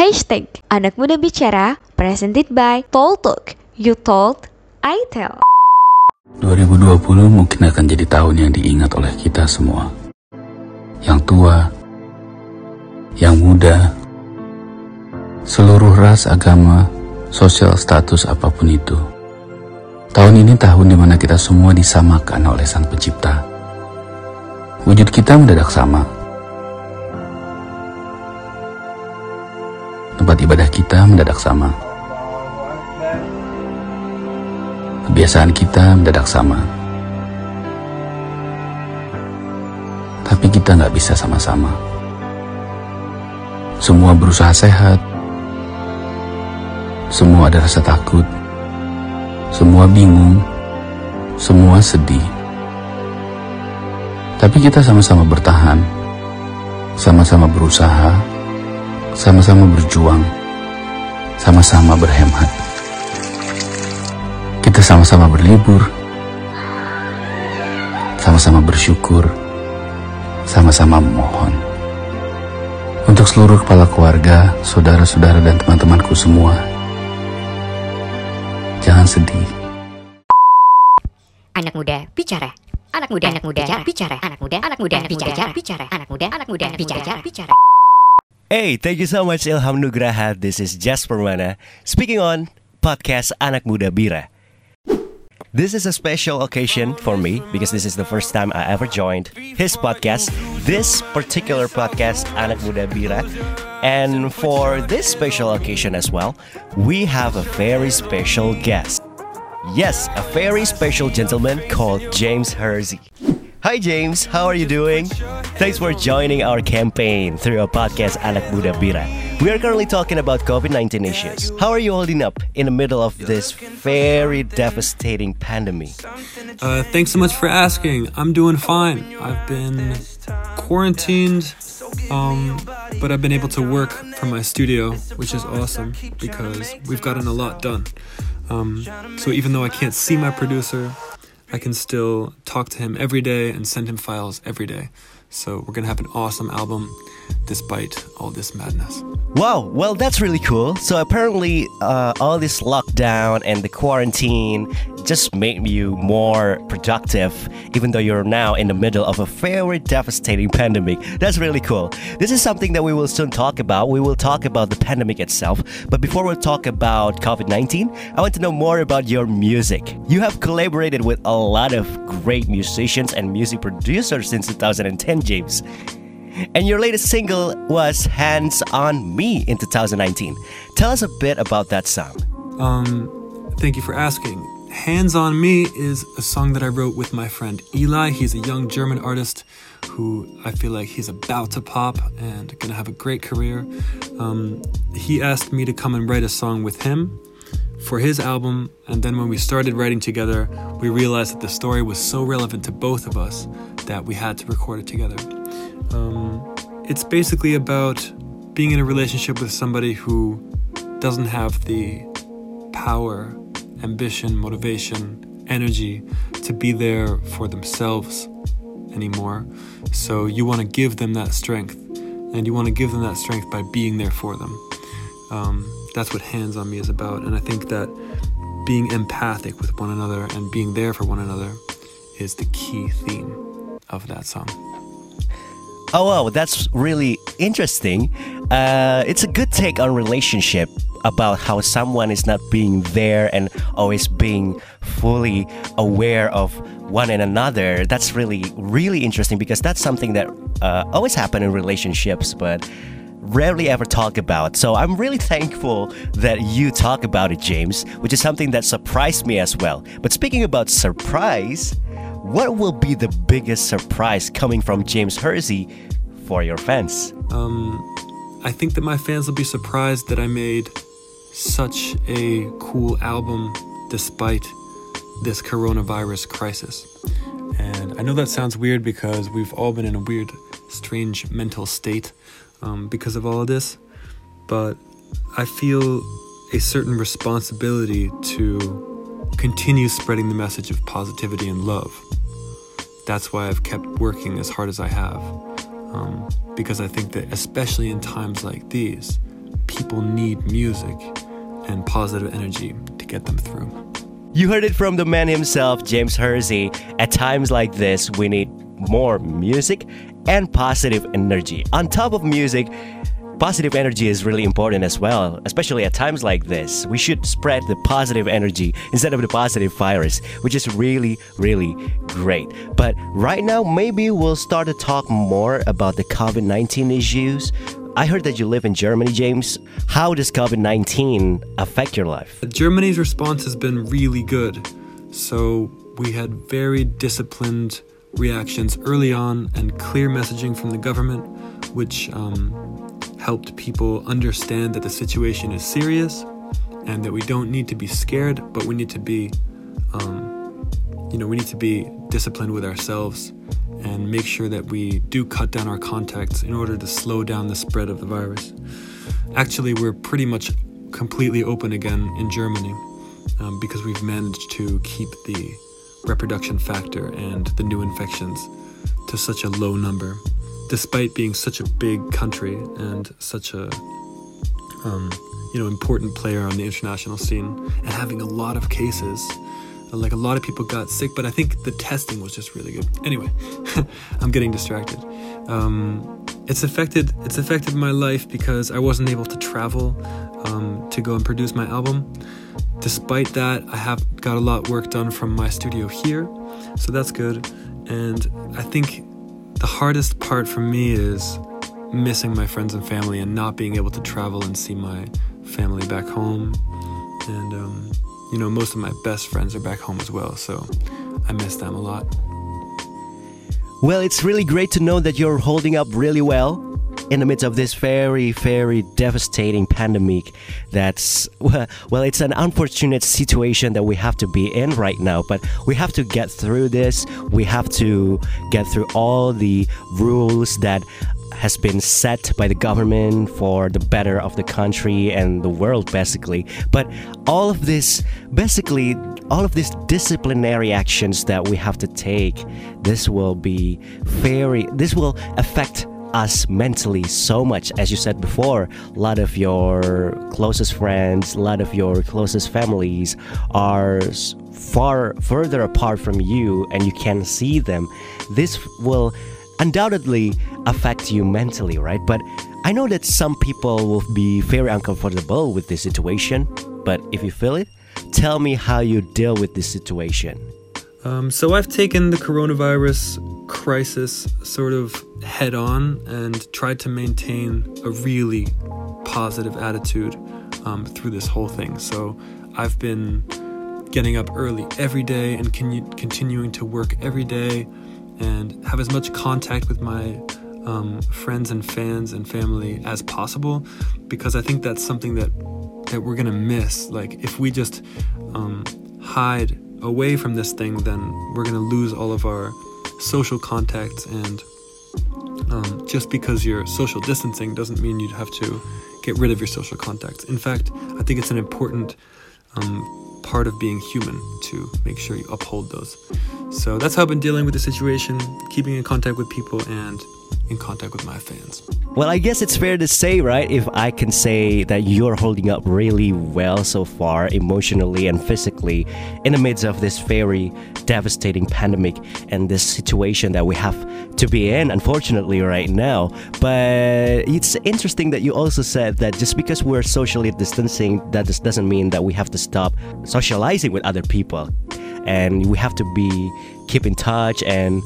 Hashtag Anak Muda Bicara presented by Talk. You told, I tell. 2020 mungkin akan jadi tahun yang diingat oleh kita semua. Yang tua, yang muda, seluruh ras, agama, sosial status apa pun itu. Tahun ini tahun di mana kita semua disamakan oleh Sang Pencipta. Wujud kita mendadak sama. Tempat ibadah kita mendadak sama. Kebiasaan kita mendadak sama. Tapi kita nggak bisa sama-sama. Semua berusaha sehat. Semua ada rasa takut. Semua bingung. Semua sedih. Tapi kita sama-sama bertahan. Sama-sama berusaha. Sama-sama berjuang. Sama-sama berhemat. Kita sama-sama berlibur. Sama-sama bersyukur. Sama-sama memohon. Untuk seluruh kepala keluarga, saudara-saudara dan teman-temanku semua, jangan sedih. Anak muda bicara. Anak muda, anak muda bicara. bicara. Anak muda, anak muda bicara. bicara. Anak muda, anak muda bicara. bicara. Hey, thank you so much Ilham Nugraha. This is Jazz Permana speaking on podcast Anak Muda Bicara. This is a special occasion for me because this is the first time I ever joined his podcast, this particular podcast, Anak Muda Bicara. And for this special occasion as well, we have a very special guest. Yes, a very special gentleman called James Hersey. Hi, James. How are you doing? Thanks for joining our campaign through our podcast Anak Muda Bicara. We are currently talking about COVID 19 issues. How are you holding up in the middle of this very devastating pandemic? Uh, thanks so much for asking. I'm doing fine. I've been quarantined, um, but I've been able to work from my studio, which is awesome because we've gotten a lot done. Um, so even though I can't see my producer, I can still talk to him every day and send him files every day. So we're gonna have an awesome album despite all this madness. Wow, well, that's really cool. So apparently, uh, all this lockdown and the quarantine just made you more productive, even though you're now in the middle of a very devastating pandemic. That's really cool. This is something that we will soon talk about. We will talk about the pandemic itself. But before we talk about COVID 19, I want to know more about your music. You have collaborated with a lot of great musicians and music producers since 2010, James. And your latest single was Hands on Me in 2019. Tell us a bit about that song. Um, thank you for asking. Hands on Me is a song that I wrote with my friend Eli. He's a young German artist who I feel like he's about to pop and gonna have a great career. Um, he asked me to come and write a song with him for his album, and then when we started writing together, we realized that the story was so relevant to both of us that we had to record it together. Um, it's basically about being in a relationship with somebody who doesn't have the power, ambition, motivation, energy to be there for themselves anymore. So you want to give them that strength, and you want to give them that strength by being there for them. Um, that's what Hands on Me is about, and I think that being empathic with one another and being there for one another is the key theme of that song. Oh, wow, that's really interesting. Uh, it's a good take on relationship about how someone is not being there and always being fully aware of one and another. That's really, really interesting because that's something that uh, always happen in relationships, but rarely ever talk about. So I'm really thankful that you talk about it, James, which is something that surprised me as well. But speaking about surprise, what will be the biggest surprise coming from James Hersey for your fans? Um, I think that my fans will be surprised that I made such a cool album despite this coronavirus crisis. And I know that sounds weird because we've all been in a weird, strange mental state um, because of all of this, but I feel a certain responsibility to continue spreading the message of positivity and love. That's why I've kept working as hard as I have. Um, because I think that, especially in times like these, people need music and positive energy to get them through. You heard it from the man himself, James Hersey. At times like this, we need more music and positive energy. On top of music, positive energy is really important as well, especially at times like this. We should spread the positive energy instead of the positive virus, which is really, really great. But right now, maybe we'll start to talk more about the COVID 19 issues. I heard that you live in Germany, James. How does COVID 19 affect your life? Germany's response has been really good. So we had very disciplined reactions early on and clear messaging from the government, which um, helped people understand that the situation is serious and that we don't need to be scared, but we need to be, um, you know, we need to be disciplined with ourselves and make sure that we do cut down our contacts in order to slow down the spread of the virus. Actually, we're pretty much completely open again in Germany um, because we've managed to keep the reproduction factor and the new infections to such a low number, despite being such a big country and such a um, you know important player on the international scene and having a lot of cases. Like a lot of people got sick, but I think the testing was just really good. Anyway, I'm getting distracted. Um, it's affected. It's affected my life because I wasn't able to travel um, to go and produce my album. Despite that, I have got a lot of work done from my studio here, so that's good. And I think the hardest part for me is missing my friends and family and not being able to travel and see my family back home. And, um, you know, most of my best friends are back home as well, so I miss them a lot. Well, it's really great to know that you're holding up really well in the midst of this very, very devastating pandemic. That's, well, it's an unfortunate situation that we have to be in right now, but we have to get through this. We have to get through all the rules that has been set by the government for the better of the country and the world basically but all of this basically all of these disciplinary actions that we have to take this will be very this will affect us mentally so much as you said before a lot of your closest friends a lot of your closest families are far further apart from you and you can't see them. This will undoubtedly affect you mentally right? But i know that some people will be very uncomfortable with this situation but if you feel it tell me how you deal with this situation um, so I've taken the coronavirus crisis sort of head on and tried to maintain a really positive attitude um, through this whole thing. So I've been getting up early every day and con- continuing to work every day and have as much contact with my um, friends and fans and family as possible because I think that's something that that we're gonna miss. Like if we just um, hide away from this thing, then we're going to lose all of our social contacts. And um, just because you're social distancing doesn't mean you'd have to get rid of your social contacts. In fact, I think it's an important um, part of being human to make sure you uphold those. So that's how I've been dealing with the situation, keeping in contact with people and in contact with my fans. Well, I guess it's fair to say, right? If I can say that you're holding up really well so far, emotionally and physically, in the midst of this very devastating pandemic and this situation that we have to be in, unfortunately, right now. But it's interesting that you also said that just because we're socially distancing, that just doesn't mean that we have to stop socializing with other people. And we have to be keep in touch and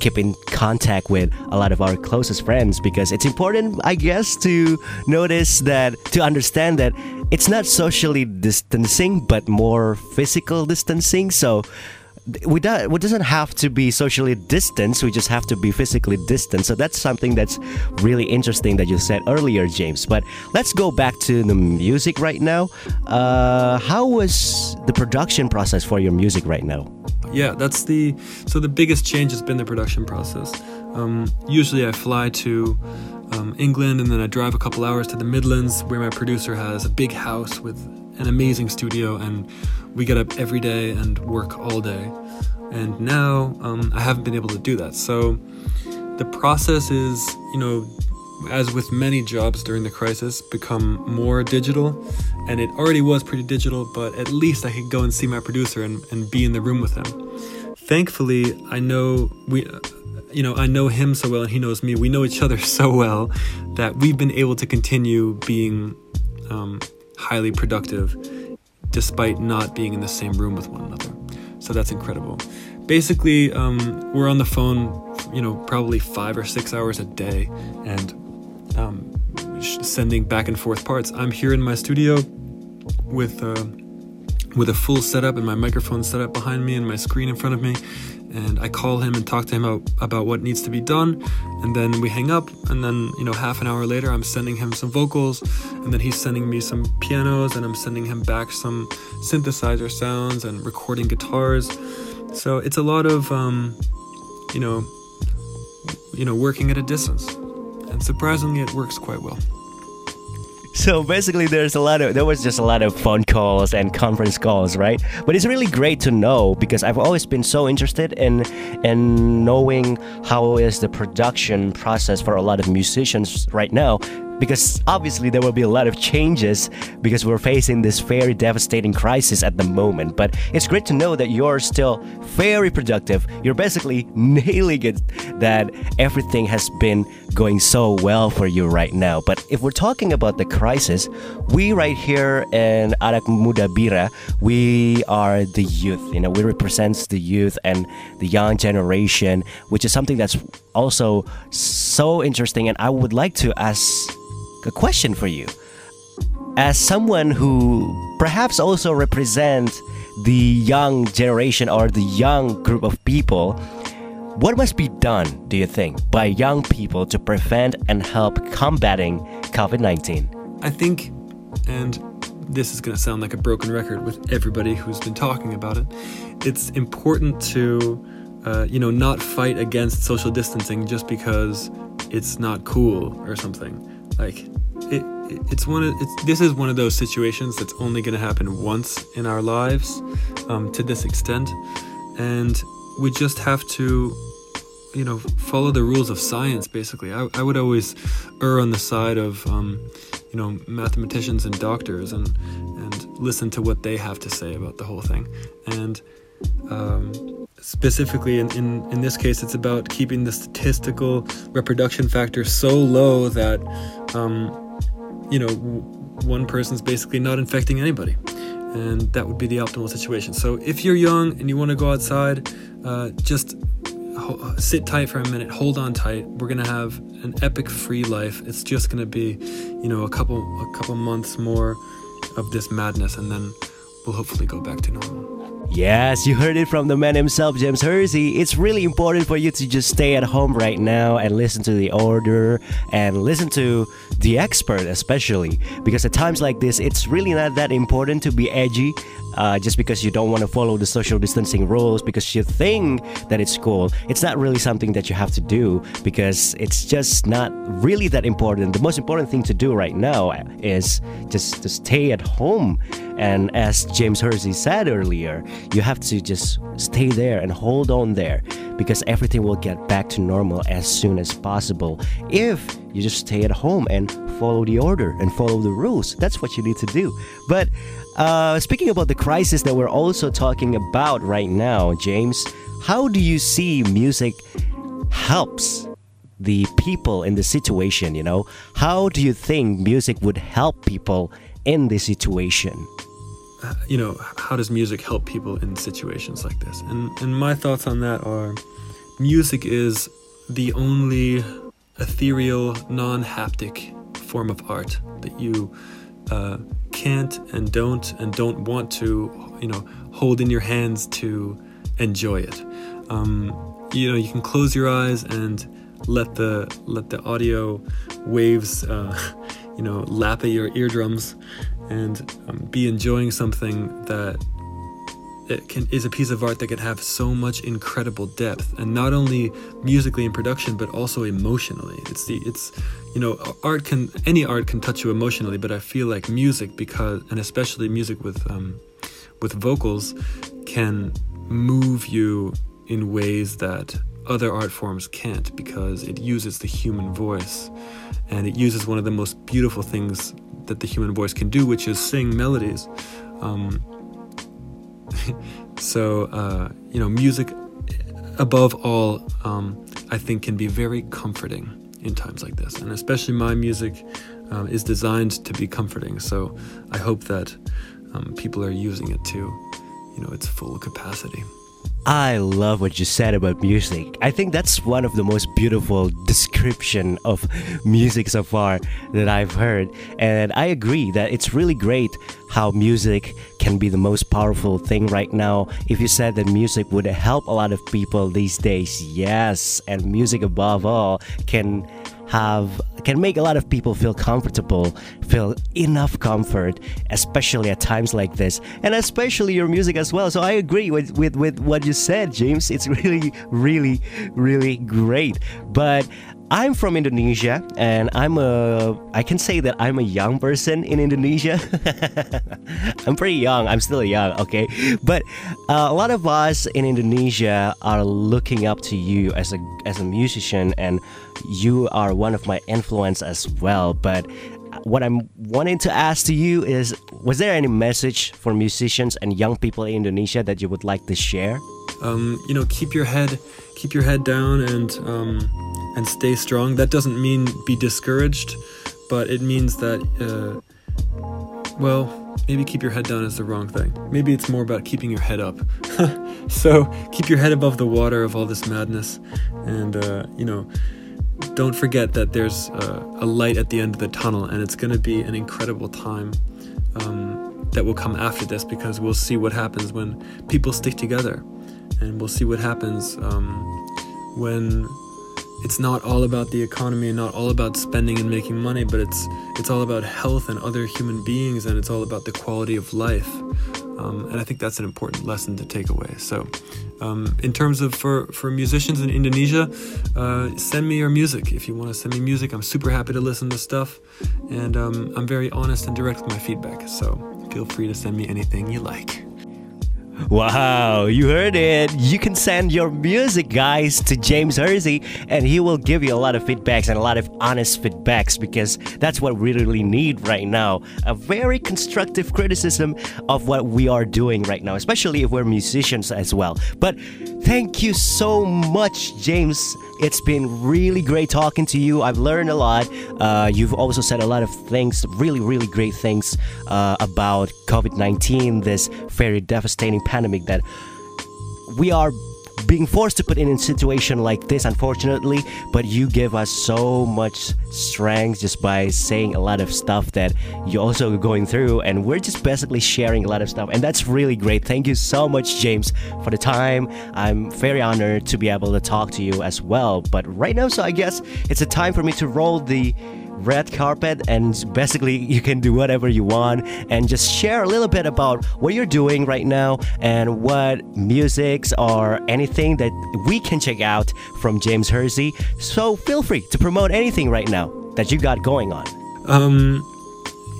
keep in contact with a lot of our closest friends because it's important, I guess, to notice that, to understand that it's not socially distancing, but more physical distancing. So, we don't we doesn't have to be socially distanced we just have to be physically distant so that's something that's really interesting that you said earlier james. But let's go back to the music right now. Uh, how was the production process for your music right now? Yeah that's the so the biggest change has been the production process. Um, usually i fly to um, england and then i drive a couple hours to the midlands where my producer has a big house with an amazing studio and we get up every day and work all day. And now um, I haven't been able to do that. So the process is, you know, as with many jobs during the crisis, become more digital. And it already was pretty digital, but at least I could go and see my producer and, and be in the room with him. Thankfully, I know we, you know, I know him so well and he knows me. We know each other so well that we've been able to continue being um, highly productive despite not being in the same room with one another. So that's incredible. Basically, um, we're on the phone, you know, probably five or six hours a day and um, sending back and forth parts. I'm here in my studio with uh, with a full setup and my microphone set up behind me and my screen in front of me. And I call him and talk to him about, about what needs to be done. And then we hang up. And then, you know, half an hour later, I'm sending him some vocals. And then he's sending me some pianos. And I'm sending him back some synthesizer sounds and recording guitars. So it's a lot of, um, you know, you know, working at a distance. And surprisingly, it works quite well. So basically, there's a lot of there was just a lot of phone calls and conference calls, right? But it's really great to know because I've always been so interested in in knowing how is the production process for a lot of musicians right now because obviously there will be a lot of changes because we're facing this very devastating crisis at the moment. But it's great to know that you're still very productive. You're basically nailing it that everything has been going so well for you right now. But if we're talking about the crisis, we right here in Anak Muda Bicara, we are the youth. You know, we represent the youth and the young generation, which is something that's also so interesting. And I would like to ask a question for you. As someone who perhaps also represents the young generation or the young group of people, what must be done, do you think, by young people to prevent and help combating COVID 19? I think, and this is going to sound like a broken record with everybody who's been talking about it, it's important to, uh, you know, not fight against social distancing just because it's not cool or something. Like, it, it's one of it's this is one of those situations that's only going to happen once in our lives um, to this extent. And we just have to you know follow the rules of science basically. I, I would always err on the side of um, you know mathematicians and doctors and and listen to what they have to say about the whole thing. And um, specifically in, in, in this case it's about keeping the statistical reproduction factor so low that um, you know, one person's basically not infecting anybody. And that would be the optimal situation. So if you're young and you want to go outside, uh, just ho- sit tight for a minute, hold on tight. We're gonna have an epic free life. It's just gonna be, you know, a couple a couple months more of this madness, and then we'll hopefully go back to normal. Yes, you heard it from the man himself, James Hersey. It's really important for you to just stay at home right now and listen to the order and listen to the expert, especially because at times like this, it's really not that important to be edgy uh, just because you don't want to follow the social distancing rules because you think that it's cool. It's not really something that you have to do because it's just not really that important. The most important thing to do right now is just to stay at home. And as James Hersey said earlier, you have to just stay there and hold on there because everything will get back to normal as soon as possible if you just stay at home and follow the order and follow the rules. That's what you need to do. But uh, speaking about the crisis that we're also talking about right now, James, how do you see music helps the people in the situation? You know, how do you think music would help people in this situation? you know, how does music help people in situations like this? And and my thoughts on that are music is the only ethereal, non-haptic form of art that you uh, can't and don't and don't want to, you know, hold in your hands to enjoy it. Um, you know, you can close your eyes and let the let the audio waves, uh, you know, lap at your eardrums and um, be enjoying something that it can is a piece of art that can have so much incredible depth and not only musically in production but also emotionally it's the it's you know art can any art can touch you emotionally but i feel like music because and especially music with um with vocals can move you in ways that other art forms can't because it uses the human voice and it uses one of the most beautiful things that the human voice can do, which is sing melodies. Um, so, uh, you know, music, above all, um, I think can be very comforting in times like this. And especially my music um, is designed to be comforting. So I hope that um, people are using it to, you know, its full capacity. I love what you said about music. I think that's one of the most beautiful description of music so far that I've heard. And I agree that it's really great how music can be the most powerful thing right now. If you said that music would help a lot of people these days, yes, and music above all can have can make a lot of people feel comfortable, feel enough comfort, especially at times like this, and especially your music as well. So I agree with with, with what you said, James. It's really, really, really great. But I'm from Indonesia, and I'm a. I can say that I'm a young person in Indonesia. I'm pretty young. I'm still young, okay. But uh, a lot of us in Indonesia are looking up to you as a as a musician, and you are one of my influence as well. But what I'm wanting to ask to you is: Was there any message for musicians and young people in Indonesia that you would like to share? Um, you know, keep your head, keep your head down, and um, and stay strong. That doesn't mean be discouraged, but it means that, uh, well, maybe keep your head down is the wrong thing. Maybe it's more about keeping your head up. so keep your head above the water of all this madness, and uh, you know, don't forget that there's uh, a light at the end of the tunnel, and it's going to be an incredible time. Um, that will come after this because we'll see what happens when people stick together and we'll see what happens um, when it's not all about the economy and not all about spending and making money, but it's it's all about health and other human beings, and it's all about the quality of life. Um, and I think that's an important lesson to take away. So, um, in terms of for for musicians in Indonesia, uh, send me your music if you want to send me music. I'm super happy to listen to stuff, and um, I'm very honest and direct with my feedback. So feel free to send me anything you like. Wow, you heard it. You can send your music, guys, to James Hersey, and he will give you a lot of feedbacks and a lot of honest feedbacks because that's what we really need right now. A very constructive criticism of what we are doing right now, especially if we're musicians as well. But thank you so much, James. It's been really great talking to you. I've learned a lot. Uh, you've also said a lot of things, really, really great things uh, about COVID 19, this very devastating pandemic that we are being forced to put in a situation like this, unfortunately. But you give us so much strength just by saying a lot of stuff that you're also going through, and we're just basically sharing a lot of stuff, and that's really great. Thank you so much, James, for the time. I'm very honored to be able to talk to you as well. But right now, so I guess it's a time for me to roll the red carpet and basically you can do whatever you want and just share a little bit about what you're doing right now and what musics or anything that we can check out from James Hersey. So feel free to promote anything right now that you got going on. Um,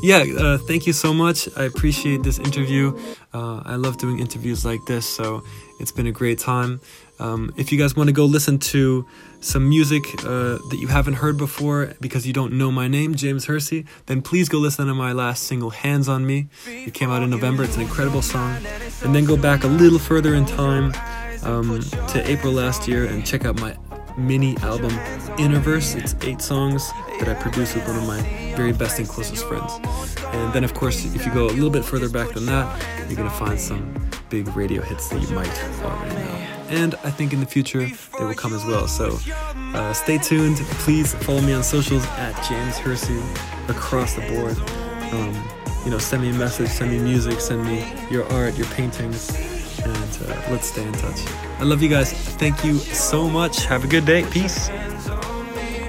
yeah, uh, thank you so much. I appreciate this interview. Uh, I love doing interviews like this, so it's been a great time. Um, if you guys want to go listen to some music uh, that you haven't heard before because you don't know my name, James Hersey, then please go listen to my last single, Hands on Me. It came out in November. It's an incredible song. And then go back a little further in time um, to April last year and check out my mini album, Innerverse. It's eight songs that I produced with one of my very best and closest friends. And then, of course, if you go a little bit further back than that, you're going to find some big radio hits that you might already know. And I think in the future they will come as well. So uh, stay tuned. Please follow me on socials at James Hersey across the board. Um, you know, send me a message, send me music, send me your art, your paintings, and uh, let's stay in touch. I love you guys. Thank you so much. Have a good day. Peace.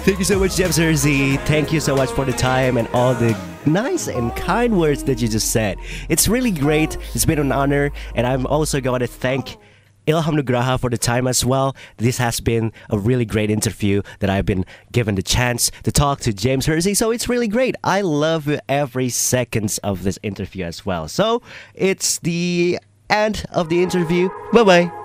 Thank you so much, James Hersey. Thank you so much for the time and all the nice and kind words that you just said. It's really great. It's been an honor, and I'm also going to thank Ilham Nugraha for the time as well. This has been a really great interview that I've been given the chance to talk to James Hersey. So it's really great. I love every seconds of this interview as well. So it's the end of the interview. Bye bye.